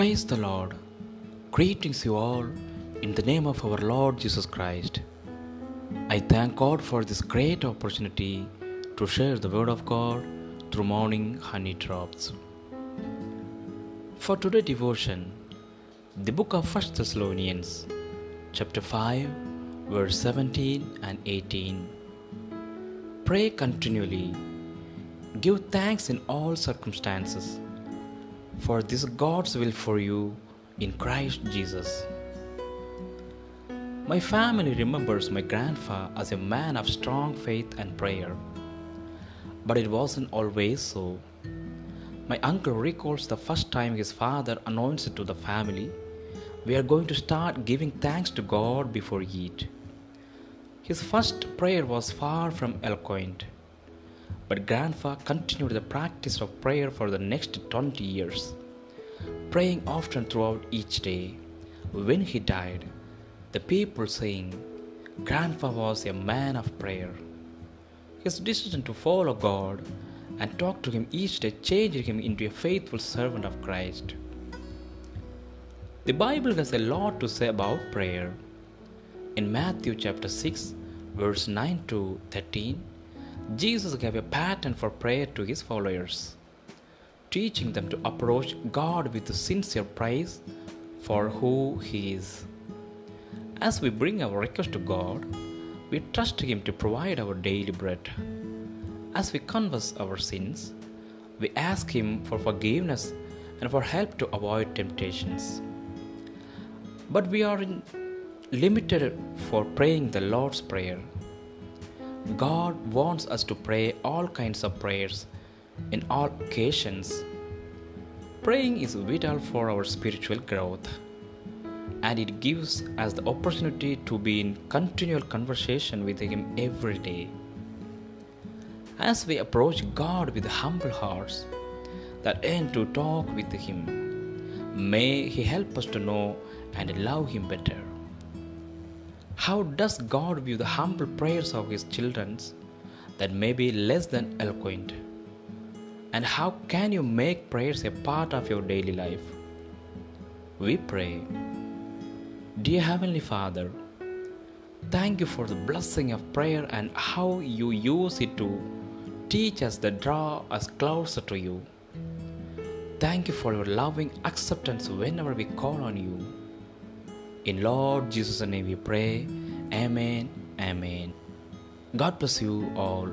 Praise the Lord. Greetings, you all, in the name of our Lord Jesus Christ. I thank God for this great opportunity to share the Word of God through morning honey drops. For today's devotion, the book of 1 Thessalonians, chapter 5, verse 17 and 18. Pray continually, give thanks in all circumstances for this God's will for you in Christ Jesus. My family remembers my grandfather as a man of strong faith and prayer, but it wasn't always so. My uncle recalls the first time his father announced to the family, We are going to start giving thanks to God before eat. His first prayer was far from eloquent but Grandpa continued the practice of prayer for the next 20 years, praying often throughout each day. When he died, the people saying, Grandpa was a man of prayer. His decision to follow God and talk to Him each day changed him into a faithful servant of Christ. The Bible has a lot to say about prayer. In Matthew chapter 6, verse 9 to 13, Jesus gave a pattern for prayer to his followers, teaching them to approach God with sincere praise for who He is. As we bring our request to God, we trust Him to provide our daily bread. As we confess our sins, we ask Him for forgiveness and for help to avoid temptations. But we are limited for praying the Lord's Prayer God wants us to pray all kinds of prayers in all occasions. Praying is vital for our spiritual growth and it gives us the opportunity to be in continual conversation with Him every day. As we approach God with humble hearts that aim to talk with Him, may He help us to know and love Him better. How does God view the humble prayers of His children that may be less than eloquent? And how can you make prayers a part of your daily life? We pray. Dear Heavenly Father, thank you for the blessing of prayer and how you use it to teach us to draw us closer to you. Thank you for your loving acceptance whenever we call on you. In Lord Jesus' name we pray. Amen. Amen. God bless you all.